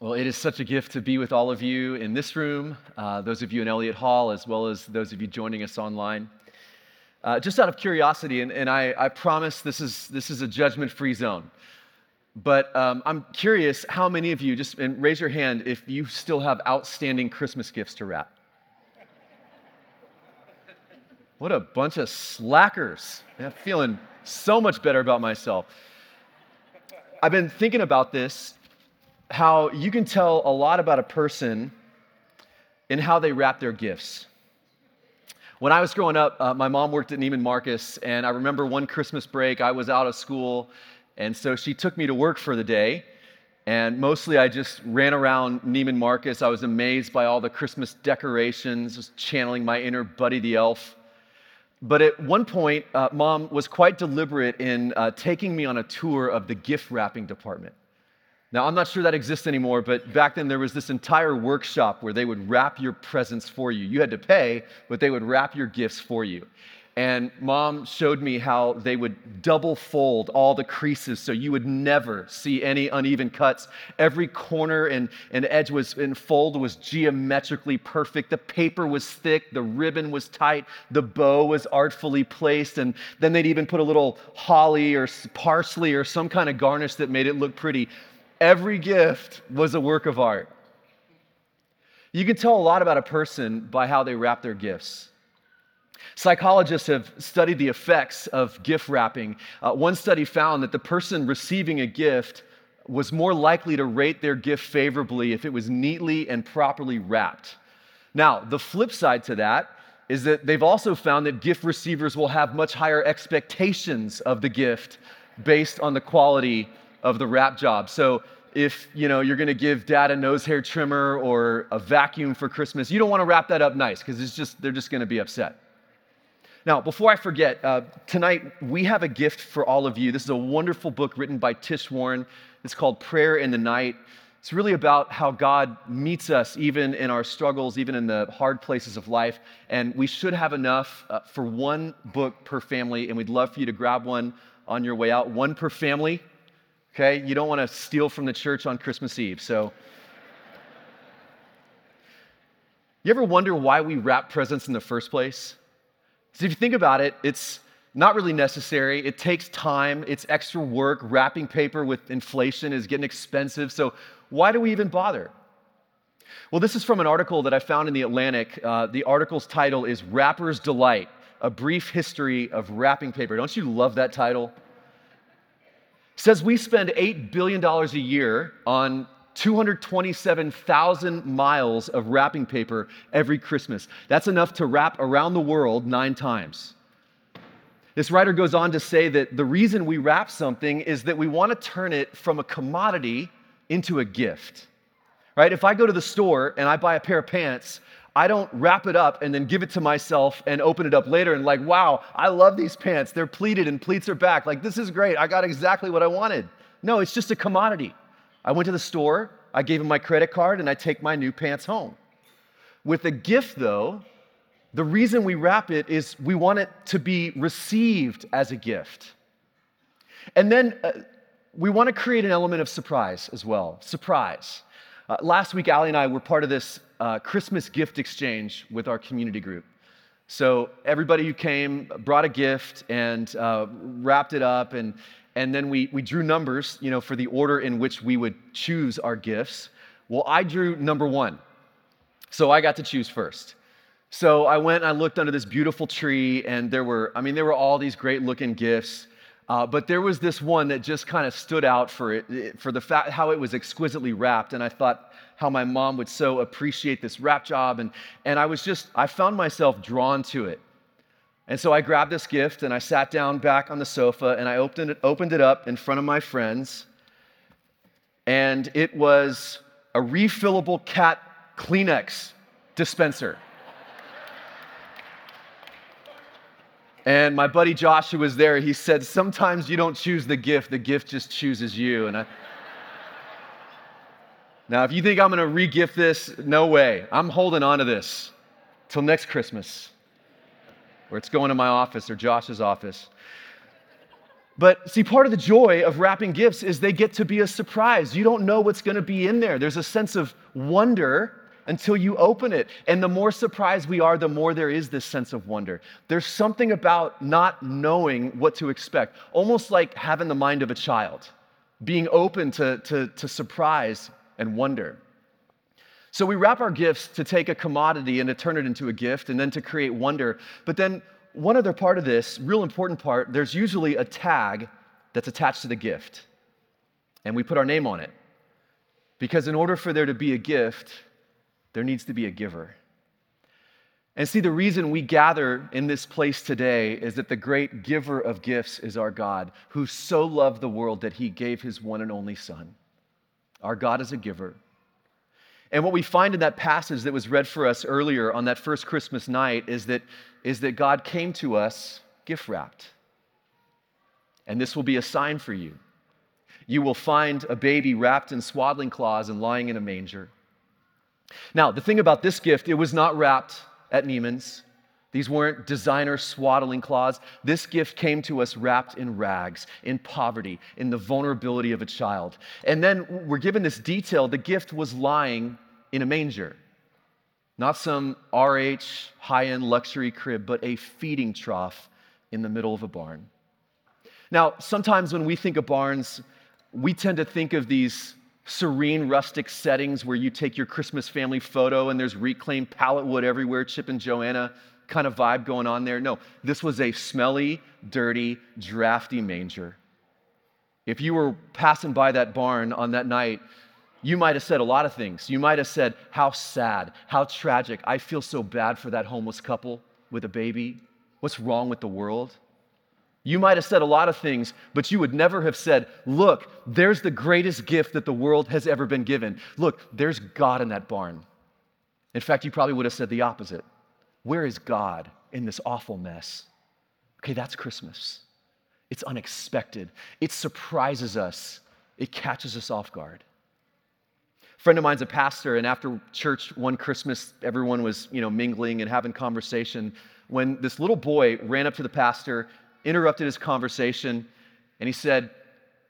Well, it is such a gift to be with all of you in this room, uh, those of you in Elliott Hall, as well as those of you joining us online. Uh, just out of curiosity, and, and I, I, promise this is, this is a judgment free zone, but um, I'm curious how many of you, just raise your hand if you still have outstanding Christmas gifts to wrap. What a bunch of slackers. I'm feeling so much better about myself. I've been thinking about this how you can tell a lot about a person in how they wrap their gifts. When I was growing up, uh, my mom worked at Neiman Marcus, and I remember one Christmas break, I was out of school, and so she took me to work for the day. And mostly I just ran around Neiman Marcus. I was amazed by all the Christmas decorations, just channeling my inner Buddy the Elf. But at one point, uh, mom was quite deliberate in uh, taking me on a tour of the gift wrapping department. Now, I'm not sure that exists anymore, but back then there was this entire workshop where they would wrap your presents for you. You had to pay, but they would wrap your gifts for you. And mom showed me how they would double fold all the creases so you would never see any uneven cuts. Every corner and, and edge was and fold was geometrically perfect. The paper was thick, the ribbon was tight, the bow was artfully placed, and then they'd even put a little holly or parsley or some kind of garnish that made it look pretty. Every gift was a work of art. You can tell a lot about a person by how they wrap their gifts. Psychologists have studied the effects of gift wrapping. Uh, one study found that the person receiving a gift was more likely to rate their gift favorably if it was neatly and properly wrapped. Now, the flip side to that is that they've also found that gift receivers will have much higher expectations of the gift based on the quality of the wrap job. So if you know you're going to give dad a nose hair trimmer or a vacuum for Christmas, you don't want to wrap that up nice because it's just they're just going to be upset. Now, before I forget, uh, tonight we have a gift for all of you. This is a wonderful book written by Tish Warren. It's called Prayer in the Night. It's really about how God meets us even in our struggles, even in the hard places of life. And we should have enough uh, for one book per family, and we'd love for you to grab one on your way out. One per family, okay? You don't want to steal from the church on Christmas Eve. So, you ever wonder why we wrap presents in the first place? So, if you think about it, it's not really necessary. It takes time, it's extra work. Wrapping paper with inflation is getting expensive. So, why do we even bother? Well, this is from an article that I found in The Atlantic. Uh, the article's title is Wrapper's Delight A Brief History of Wrapping Paper. Don't you love that title? Says we spend $8 billion a year on 227,000 miles of wrapping paper every Christmas. That's enough to wrap around the world nine times. This writer goes on to say that the reason we wrap something is that we want to turn it from a commodity into a gift. Right? If I go to the store and I buy a pair of pants, I don't wrap it up and then give it to myself and open it up later and like, wow, I love these pants. They're pleated and pleats are back. Like, this is great. I got exactly what I wanted. No, it's just a commodity. I went to the store, I gave him my credit card, and I take my new pants home. With a gift, though, the reason we wrap it is we want it to be received as a gift. And then uh, we want to create an element of surprise as well. Surprise. Uh, last week, Ali and I were part of this uh, Christmas gift exchange with our community group. So everybody who came brought a gift and uh, wrapped it up, and, and then we, we drew numbers, you know, for the order in which we would choose our gifts. Well, I drew number one, so I got to choose first. So I went and I looked under this beautiful tree, and there were, I mean, there were all these great looking gifts. Uh, but there was this one that just kind of stood out for it, for the fact how it was exquisitely wrapped. And I thought how my mom would so appreciate this wrap job. And, and I was just, I found myself drawn to it. And so I grabbed this gift and I sat down back on the sofa and I opened it, opened it up in front of my friends. And it was a refillable cat Kleenex dispenser. And my buddy Joshua was there, he said, Sometimes you don't choose the gift, the gift just chooses you. And I, now, if you think I'm going to re-gift this, no way. I'm holding on to this till next Christmas, where it's going to my office or Josh's office. But see, part of the joy of wrapping gifts is they get to be a surprise. You don't know what's going to be in there. There's a sense of wonder until you open it. And the more surprised we are, the more there is this sense of wonder. There's something about not knowing what to expect, almost like having the mind of a child, being open to, to, to surprise and wonder. So we wrap our gifts to take a commodity and to turn it into a gift and then to create wonder. But then one other part of this, real important part, there's usually a tag that's attached to the gift. And we put our name on it. Because in order for there to be a gift, there needs to be a giver. And see, the reason we gather in this place today is that the great giver of gifts is our God, who so loved the world that he gave his one and only Son. Our God is a giver. And what we find in that passage that was read for us earlier on that first Christmas night is that, is that God came to us gift wrapped. And this will be a sign for you. You will find a baby wrapped in swaddling cloths and lying in a manger. Now, the thing about this gift, it was not wrapped at Neiman's. These weren't designer swaddling cloths. This gift came to us wrapped in rags, in poverty, in the vulnerability of a child. And then we're given this detail the gift was lying in a manger. Not some RH high end luxury crib, but a feeding trough in the middle of a barn. Now, sometimes when we think of barns, we tend to think of these serene, rustic settings where you take your Christmas family photo and there's reclaimed pallet wood everywhere, Chip and Joanna kind of vibe going on there. No, this was a smelly, dirty, drafty manger. If you were passing by that barn on that night, you might have said a lot of things. You might have said, How sad, how tragic. I feel so bad for that homeless couple with a baby. What's wrong with the world? You might have said a lot of things, but you would never have said, Look, there's the greatest gift that the world has ever been given. Look, there's God in that barn. In fact, you probably would have said the opposite. Where is God in this awful mess? Okay, that's Christmas. It's unexpected, it surprises us, it catches us off guard. A friend of mine's a pastor, and after church one Christmas, everyone was, you know, mingling and having conversation. When this little boy ran up to the pastor, interrupted his conversation, and he said,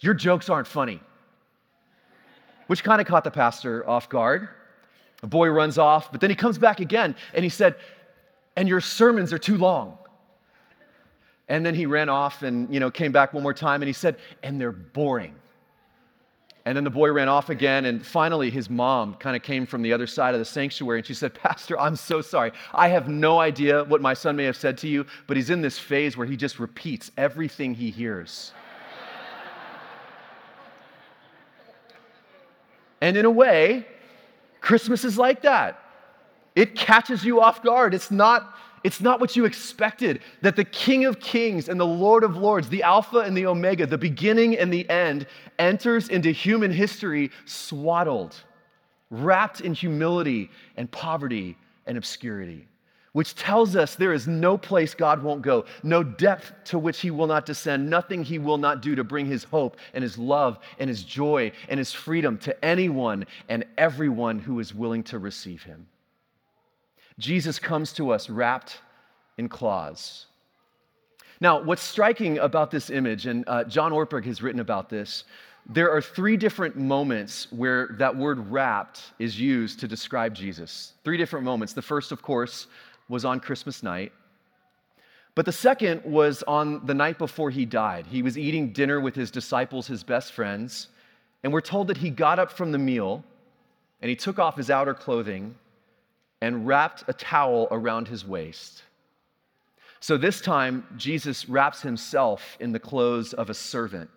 Your jokes aren't funny. Which kind of caught the pastor off guard. The boy runs off, but then he comes back again and he said, and your sermons are too long. And then he ran off and you know came back one more time and he said, and they're boring. And then the boy ran off again, and finally his mom kind of came from the other side of the sanctuary and she said, Pastor, I'm so sorry. I have no idea what my son may have said to you, but he's in this phase where he just repeats everything he hears. and in a way, Christmas is like that. It catches you off guard. It's not, it's not what you expected. That the King of Kings and the Lord of Lords, the Alpha and the Omega, the beginning and the end, enters into human history swaddled, wrapped in humility and poverty and obscurity, which tells us there is no place God won't go, no depth to which He will not descend, nothing He will not do to bring His hope and His love and His joy and His freedom to anyone and everyone who is willing to receive Him. Jesus comes to us wrapped in claws. Now, what's striking about this image, and uh, John Ortberg has written about this, there are three different moments where that word wrapped is used to describe Jesus. Three different moments. The first, of course, was on Christmas night. But the second was on the night before he died. He was eating dinner with his disciples, his best friends, and we're told that he got up from the meal and he took off his outer clothing and wrapped a towel around his waist. So this time, Jesus wraps himself in the clothes of a servant.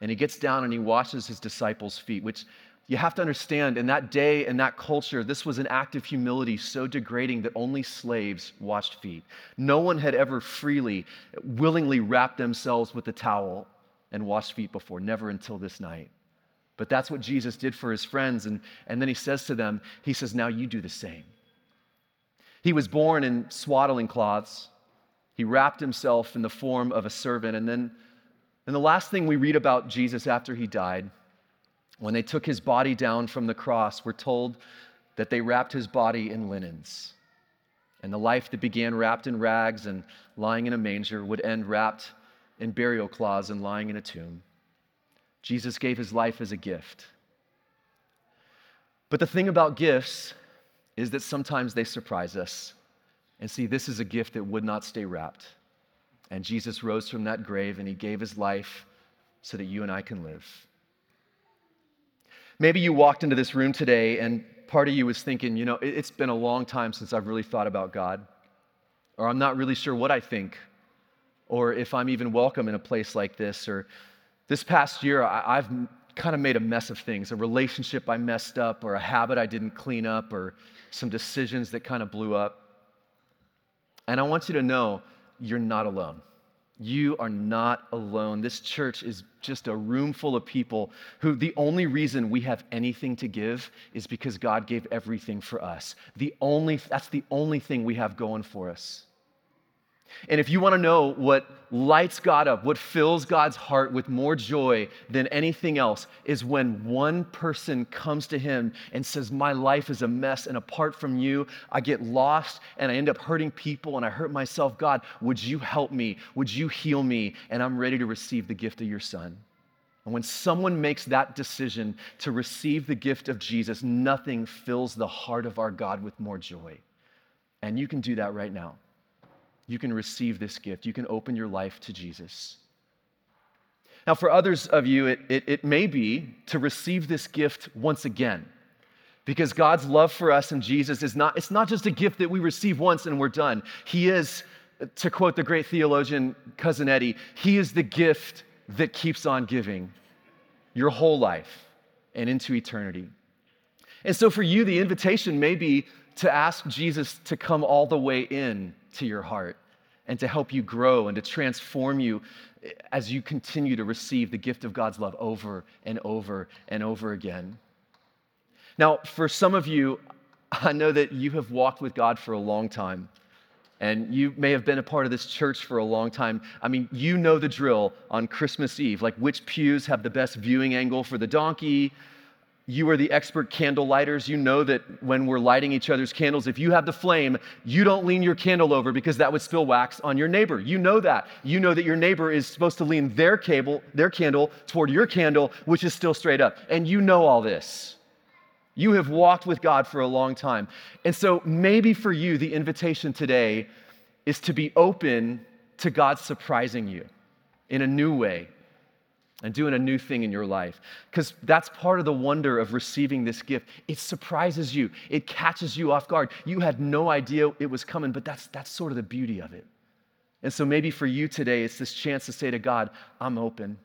And he gets down and he washes his disciples' feet, which you have to understand in that day and that culture, this was an act of humility so degrading that only slaves washed feet. No one had ever freely, willingly wrapped themselves with a towel and washed feet before, never until this night. But that's what Jesus did for his friends. And, and then he says to them, He says, Now you do the same. He was born in swaddling cloths. He wrapped himself in the form of a servant. And then, and the last thing we read about Jesus after he died, when they took his body down from the cross, we're told that they wrapped his body in linens. And the life that began wrapped in rags and lying in a manger would end wrapped in burial cloths and lying in a tomb. Jesus gave his life as a gift. But the thing about gifts is that sometimes they surprise us. And see, this is a gift that would not stay wrapped. And Jesus rose from that grave and he gave his life so that you and I can live. Maybe you walked into this room today and part of you was thinking, you know, it's been a long time since I've really thought about God, or I'm not really sure what I think, or if I'm even welcome in a place like this, or this past year, I've kind of made a mess of things a relationship I messed up, or a habit I didn't clean up, or some decisions that kind of blew up. And I want you to know you're not alone. You are not alone. This church is just a room full of people who the only reason we have anything to give is because God gave everything for us. The only that's the only thing we have going for us. And if you want to know what lights God up, what fills God's heart with more joy than anything else, is when one person comes to Him and says, My life is a mess, and apart from you, I get lost and I end up hurting people and I hurt myself. God, would you help me? Would you heal me? And I'm ready to receive the gift of your Son. And when someone makes that decision to receive the gift of Jesus, nothing fills the heart of our God with more joy. And you can do that right now you can receive this gift. You can open your life to Jesus. Now, for others of you, it, it, it, may be to receive this gift once again. Because God's love for us and Jesus is not, it's not just a gift that we receive once and we're done. He is, to quote the great theologian Cousin Eddie, He is the gift that keeps on giving your whole life and into eternity. And so for you, the invitation may be to ask Jesus to come all the way in to your heart and to help you grow and to transform you as you continue to receive the gift of God's love over and over and over again. Now, for some of you, I know that you have walked with God for a long time. And you may have been a part of this church for a long time. I mean, you know the drill on Christmas Eve, like which pews have the best viewing angle for the donkey, you are the expert candle lighters. You know that when we're lighting each other's candles, if you have the flame, you don't lean your candle over because that would spill wax on your neighbor. You know that. You know that your neighbor is supposed to lean their cable, their candle toward your candle, which is still straight up. And you know all this. You have walked with God for a long time. And so maybe for you, the invitation today is to be open to God surprising you in a new way and doing a new thing in your life. Because that's part of the wonder of receiving this gift. It surprises you, it catches you off guard. You had no idea it was coming, but that's, that's sort of the beauty of it. And so maybe for you today, it's this chance to say to God, I'm open.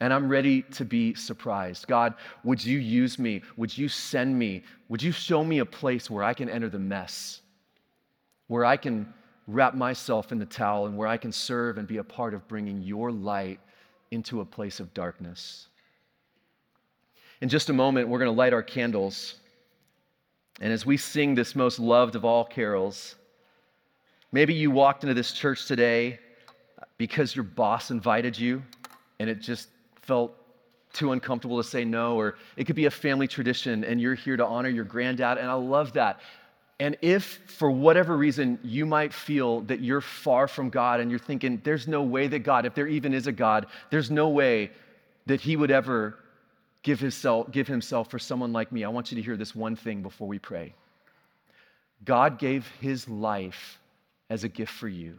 And I'm ready to be surprised. God, would you use me? Would you send me? Would you show me a place where I can enter the mess? Where I can wrap myself in the towel and where I can serve and be a part of bringing your light into a place of darkness. In just a moment, we're going to light our candles. And as we sing this most loved of all carols, maybe you walked into this church today because your boss invited you and it just felt too uncomfortable to say no, or it could be a family tradition and you're here to honor your granddad, and I love that. And if for whatever reason you might feel that you're far from God and you're thinking, there's no way that God, if there even is a God, there's no way that He would ever give himself, give himself for someone like me, I want you to hear this one thing before we pray. God gave His life as a gift for you.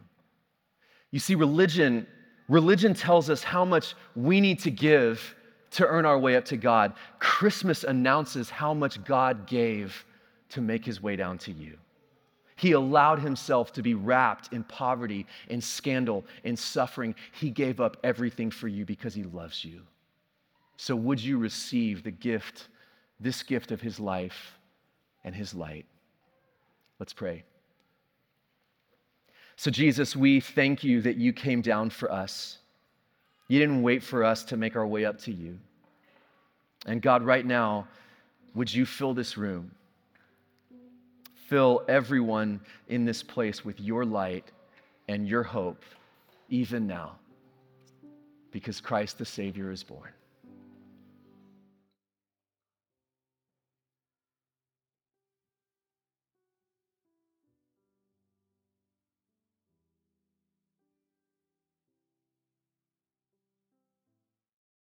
You see, religion, religion tells us how much we need to give to earn our way up to God. Christmas announces how much God gave to make his way down to you. He allowed himself to be wrapped in poverty, in scandal, in suffering. He gave up everything for you because he loves you. So, would you receive the gift, this gift of his life and his light? Let's pray. So, Jesus, we thank you that you came down for us. You didn't wait for us to make our way up to you. And God, right now, would you fill this room? Fill everyone in this place with your light and your hope, even now, because Christ the Savior is born.